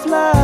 fly.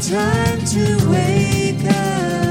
Time to wake up.